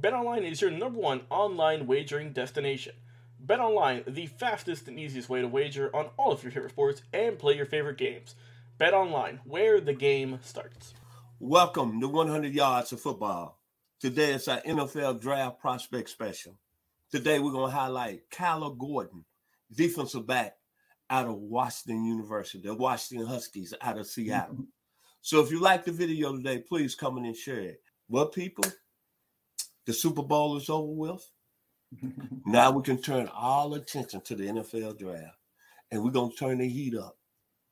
BetOnline is your number one online wagering destination. BetOnline, the fastest and easiest way to wager on all of your favorite sports and play your favorite games. BetOnline, where the game starts. Welcome to 100 Yards of Football. Today it's our NFL Draft Prospect Special. Today we're going to highlight Kyler Gordon, defensive back out of Washington University, the Washington Huskies out of Seattle. So if you like the video today, please come in and share it. Well, people, the Super Bowl is over with. now we can turn all attention to the NFL draft. And we're going to turn the heat up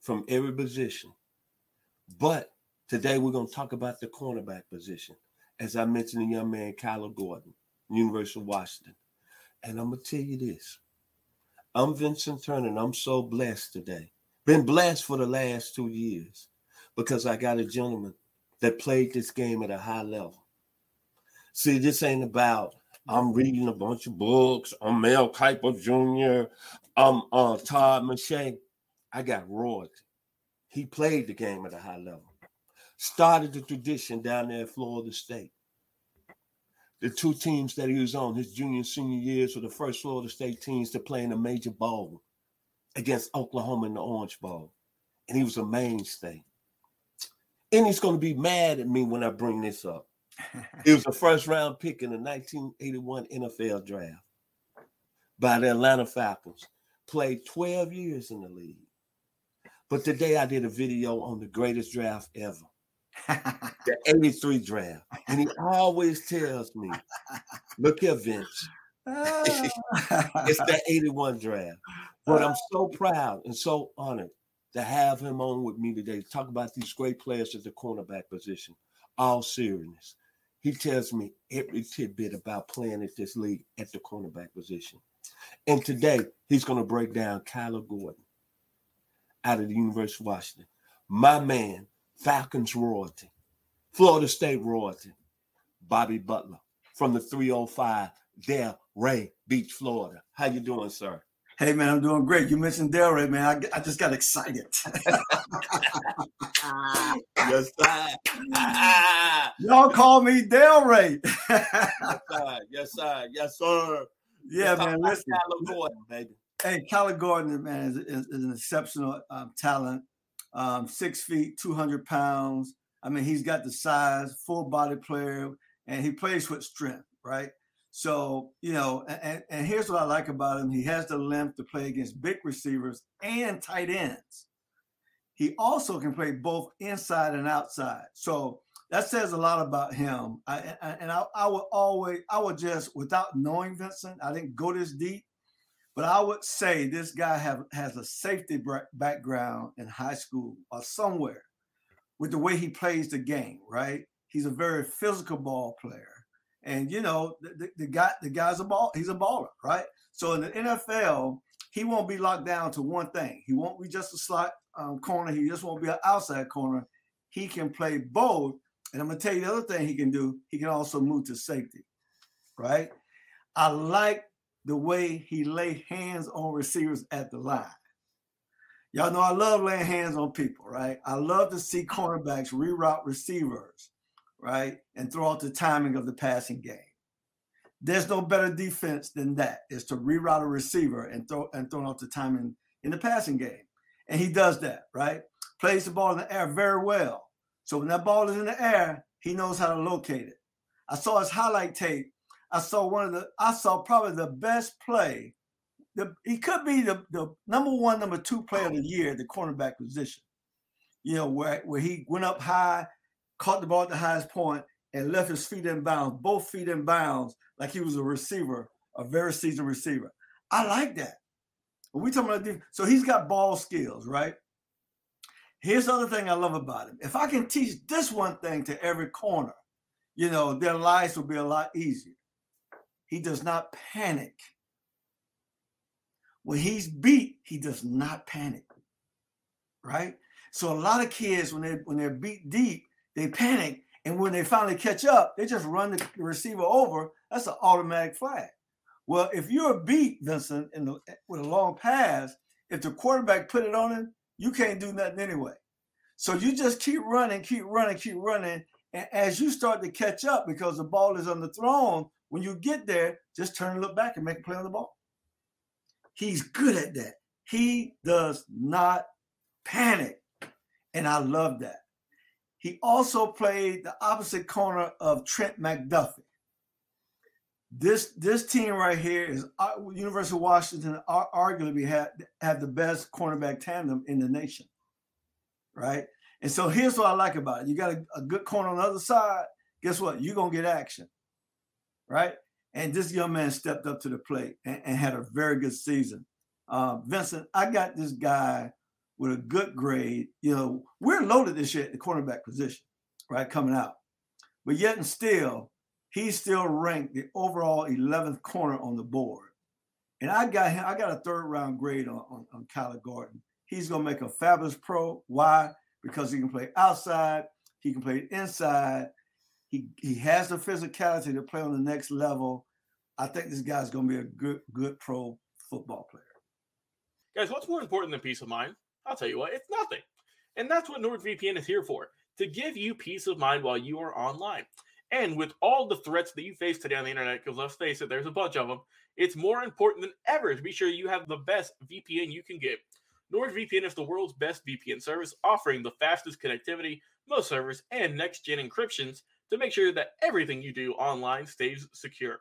from every position. But today we're going to talk about the cornerback position. As I mentioned, the young man, Kyler Gordon, University of Washington. And I'm going to tell you this. I'm Vincent Turner, and I'm so blessed today. Been blessed for the last two years because I got a gentleman that played this game at a high level. See, this ain't about I'm reading a bunch of books. I'm Mel Kiper Jr. I'm uh, Todd McShay. I got royalty. He played the game at a high level. Started the tradition down there at Florida State. The two teams that he was on his junior and senior years were the first Florida State teams to play in a major bowl against Oklahoma in the Orange Bowl. And he was a mainstay. And he's going to be mad at me when I bring this up. He was a first round pick in the 1981 NFL draft by the Atlanta Falcons. Played 12 years in the league. But today I did a video on the greatest draft ever. the 83 draft. And he always tells me, look here, Vince. it's the 81 draft. But I'm so proud and so honored to have him on with me today to talk about these great players at the cornerback position. All seriousness. He tells me every tidbit about playing at this league at the cornerback position. And today he's going to break down Kyler Gordon out of the University of Washington. My man, Falcons royalty, Florida State royalty, Bobby Butler from the 305 Del Ray Beach, Florida. How you doing, sir? Hey man, I'm doing great. You mentioned Delray, man. I, I just got excited. yes, sir. Y'all call me Delray. yes, sir. Yes, sir. Yes, sir. Yeah, man. Listen, Kyler Gordon, baby. Hey, Kyler Gordon, man, is, is, is an exceptional um, talent. Um, six feet, 200 pounds. I mean, he's got the size, full body player, and he plays with strength, right? So, you know, and, and here's what I like about him. He has the length to play against big receivers and tight ends. He also can play both inside and outside. So that says a lot about him. I, I, and I, I would always, I would just, without knowing Vincent, I didn't go this deep, but I would say this guy have has a safety background in high school or somewhere with the way he plays the game. Right? He's a very physical ball player, and you know the, the, guy, the guy's a ball, he's a baller, right? So in the NFL, he won't be locked down to one thing. He won't be just a slot um, corner. He just won't be an outside corner. He can play both. And I'm gonna tell you the other thing he can do. He can also move to safety, right? I like the way he lay hands on receivers at the line. Y'all know I love laying hands on people, right? I love to see cornerbacks reroute receivers, right, and throw out the timing of the passing game. There's no better defense than that. Is to reroute a receiver and throw and throw out the time in, in the passing game. And he does that, right? Plays the ball in the air very well. So when that ball is in the air, he knows how to locate it. I saw his highlight tape. I saw one of the, I saw probably the best play. The, he could be the, the number one, number two player of the year at the cornerback position. You know, where, where he went up high, caught the ball at the highest point, and left his feet in bounds, both feet in bounds, like he was a receiver, a very seasoned receiver. I like that. We talking about so he's got ball skills, right? Here's the other thing I love about him. If I can teach this one thing to every corner, you know, their lives will be a lot easier. He does not panic. When he's beat, he does not panic. Right? So a lot of kids, when they when they're beat deep, they panic and when they finally catch up, they just run the receiver over. That's an automatic flag. Well, if you're beat, Vincent, in the, eh, with a long pass, if the quarterback put it on him, you can't do nothing anyway. So you just keep running, keep running, keep running. And as you start to catch up because the ball is on the throne, when you get there, just turn and look back and make a play on the ball. He's good at that. He does not panic. And I love that. He also played the opposite corner of Trent McDuffie. This this team right here is uh, University of Washington arguably had had the best cornerback tandem in the nation, right? And so here's what I like about it: you got a, a good corner on the other side. Guess what? You're gonna get action, right? And this young man stepped up to the plate and, and had a very good season. Uh, Vincent, I got this guy with a good grade. You know, we're loaded this year at the cornerback position, right? Coming out. But yet and still, he's still ranked the overall 11th corner on the board. And I got him, I got a third round grade on, on, on Kyler Gordon. He's gonna make a fabulous pro. Why? Because he can play outside, he can play inside, he he has the physicality to play on the next level. I think this guy's gonna be a good, good pro football player. Guys, what's more important than peace of mind? I'll tell you what, it's nothing. And that's what NordVPN is here for to give you peace of mind while you are online. And with all the threats that you face today on the internet, because let's face it, there's a bunch of them, it's more important than ever to be sure you have the best VPN you can get. NordVPN is the world's best VPN service, offering the fastest connectivity, most servers, and next gen encryptions to make sure that everything you do online stays secure.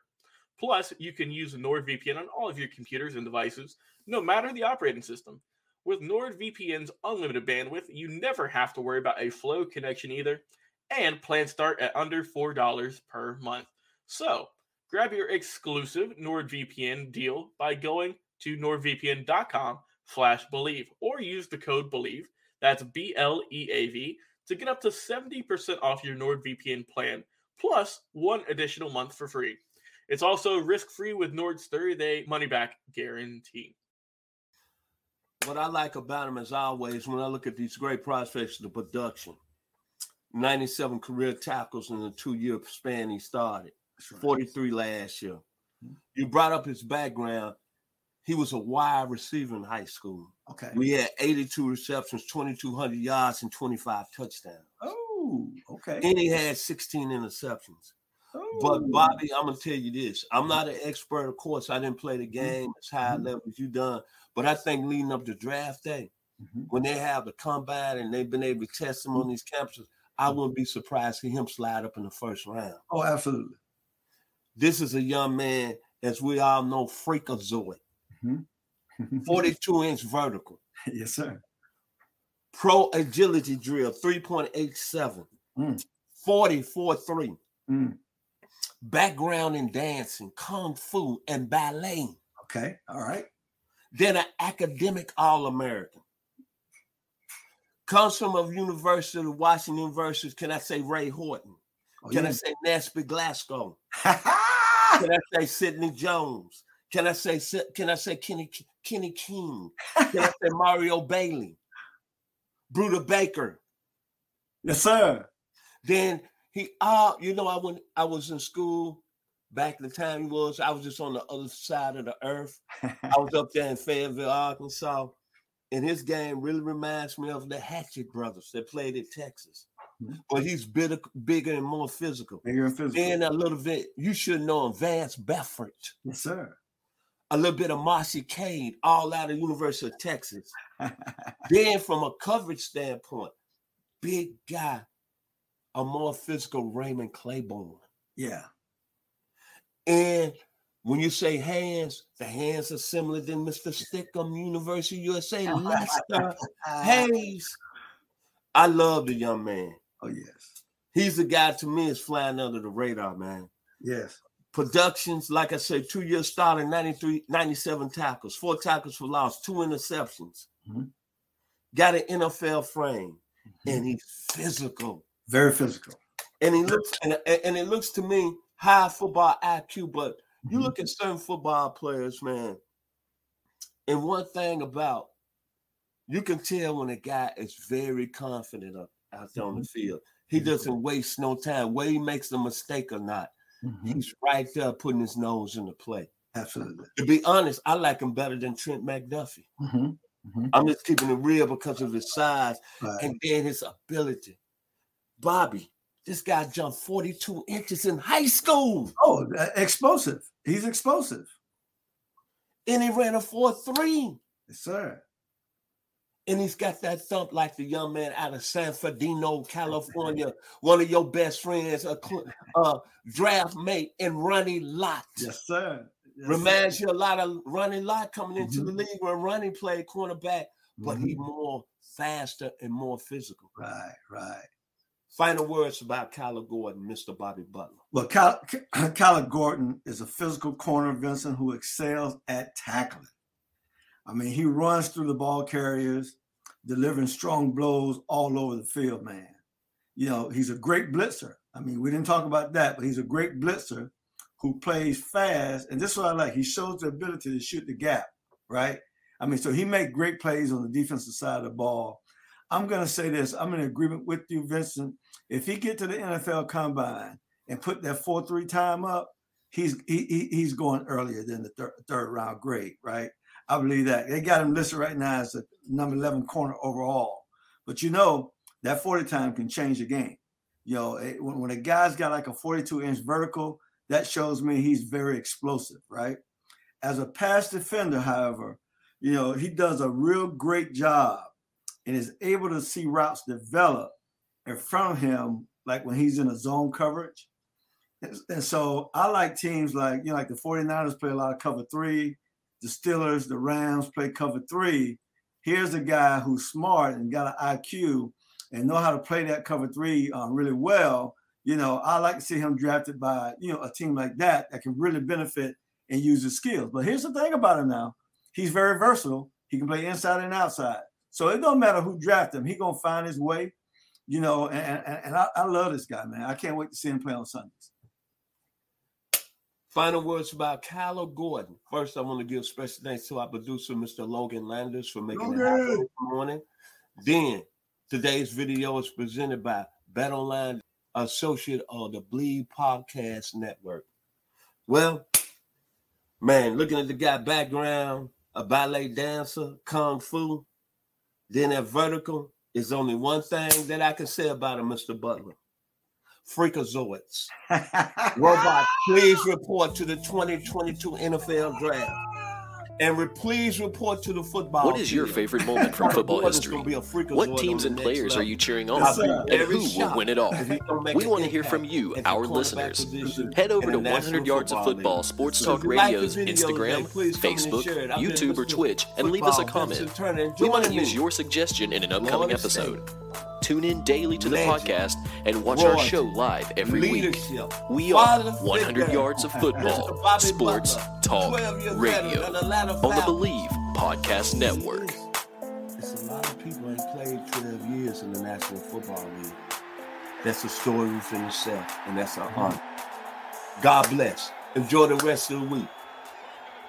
Plus, you can use NordVPN on all of your computers and devices, no matter the operating system. With NordVPN's unlimited bandwidth, you never have to worry about a flow connection either, and plans start at under $4 per month. So, grab your exclusive NordVPN deal by going to nordvpn.com slash believe or use the code believe that's b-l-e-a-v to get up to 70% off your nordvpn plan plus one additional month for free it's also risk-free with nord's 30-day money-back guarantee what I like about him is always when I look at these great prospects, of the production. 97 career tackles in the two year span he started, right. 43 last year. Mm-hmm. You brought up his background. He was a wide receiver in high school. Okay. We had 82 receptions, 2,200 yards, and 25 touchdowns. Oh, okay. And he had 16 interceptions. Oh. But Bobby, I'm gonna tell you this. I'm not an expert, of course. I didn't play the mm-hmm. game as high mm-hmm. level as you done. But I think leading up to draft day, mm-hmm. when they have the combine and they've been able to test him on these campuses, I mm-hmm. wouldn't be surprised to see him slide up in the first round. Oh, absolutely. This is a young man, as we all know, freakazoid. Mm-hmm. 42 inch vertical. Yes, sir. Pro agility drill 3.87, mm. 44 3. Mm. Background in dancing, kung fu, and ballet. Okay, all right Then an academic All American. Comes from a university, of Washington versus, Can I say Ray Horton? Oh, Can yeah. I say Nesby Glasgow? Can I say Sidney Jones? Can I say Can I say Kenny Kenny King? Can I say Mario Bailey? Budda Baker? Yes, sir. Then he, uh, you know, I went. I was in school back the time he was, I was just on the other side of the earth. I was up there in Fayetteville, Arkansas. And his game really reminds me of the Hatchet brothers that played at Texas. mm-hmm. but he's bigger, bigger and more physical. Bigger and physical. And a little bit, you should know him, Vance Bedford. Yes, sir. A little bit of Mossy Cade, all out of University of Texas. then, from a coverage standpoint, big guy, a more physical Raymond Clayborn. Yeah. And when you say hands, the hands are similar than Mr. Stickum, University USA, Lester Hayes. I love the young man. Oh, yes. He's the guy to me is flying under the radar, man. Yes. Productions, like I said, two years starting 93, 97 tackles, four tackles for loss, two interceptions. Mm-hmm. Got an NFL frame, mm-hmm. and he's physical. Very physical. And he looks and, and it looks to me high football IQ, but you mm-hmm. look at certain football players, man. And one thing about you can tell when a guy is very confident up out there mm-hmm. on the mm-hmm. field. He doesn't waste no time. Whether he makes a mistake or not, mm-hmm. he's right there putting his nose in the play. Absolutely. To be honest, I like him better than Trent McDuffie. Mm-hmm. mm-hmm. I'm just keeping it real because of his size right. and then his ability. Bobby, this guy jumped 42 inches in high school. Oh, explosive. He's explosive. And he ran a 4 3. Yes, sir. And he's got that thump like the young man out of San Fernando, California, one of your best friends, a, a draft mate, and Ronnie Lott. Yes, sir. Yes, Reminds sir. you a lot of Ronnie Lott coming into mm-hmm. the league when Ronnie played cornerback, but mm-hmm. he more faster and more physical. Right, right. Final words about Kyler Gordon, Mr. Bobby Butler. Well, Ky- Kyler Gordon is a physical corner, Vincent, who excels at tackling. I mean, he runs through the ball carriers, delivering strong blows all over the field, man. You know, he's a great blitzer. I mean, we didn't talk about that, but he's a great blitzer who plays fast. And this is what I like. He shows the ability to shoot the gap, right? I mean, so he made great plays on the defensive side of the ball. I'm going to say this. I'm in agreement with you, Vincent. If he get to the NFL Combine and put that four three time up, he's he, he's going earlier than the third, third round grade, right? I believe that they got him listed right now as the number eleven corner overall. But you know that forty time can change the game. You know when, when a guy's got like a forty two inch vertical, that shows me he's very explosive, right? As a pass defender, however, you know he does a real great job and is able to see routes develop in front of him, like when he's in a zone coverage. And, so I like teams like, you know, like the 49ers play a lot of cover three, the Steelers, the Rams play cover three. Here's a guy who's smart and got an IQ and know how to play that cover three uh, really well. You know, I like to see him drafted by, you know, a team like that that can really benefit and use his skills. But here's the thing about him now. He's very versatile. He can play inside and outside. So it don't matter who drafted him. He gonna find his way you know, and, and, and I, I, love this guy, man. I can't wait to see him play on Sundays. Final words about Kyler Gordon. First, I want to give special thanks to our producer, Mr. Logan Landers, for making Logan. it happen this morning. Then, today's video is presented by BetOnline, associate of the Bleav Podcast Network. Well, man, looking at the guy background, a ballet dancer, kung fu, then that vertical, is only one thing that I can say about him, Mr. Butler. Freakazoids. Robot, please report to the 2022 NFL Draft. And re- please report to the football. What is your favorite moment from football history? What teams and players are you cheering on? and who will win it all? We want to hear from you, our listeners. Head over to 100 Yards of Football Sports Talk Radio's Instagram, Facebook, YouTube, or Twitch and leave us a comment. We want to use your suggestion in an upcoming episode. Tune in daily to the podcast and watch our show live every week. We are 100 Yards of Football Sports Talk Radio on the Bleav Podcast Network. It's a lot of people ain't played 12 years in the National Football League. That's a story within itself, and that's an mm-hmm. honor. God bless. Enjoy the rest of the week.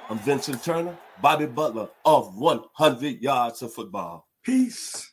I'm Vincent Turner, Bobby Butler of 100 Yards of Football. Peace.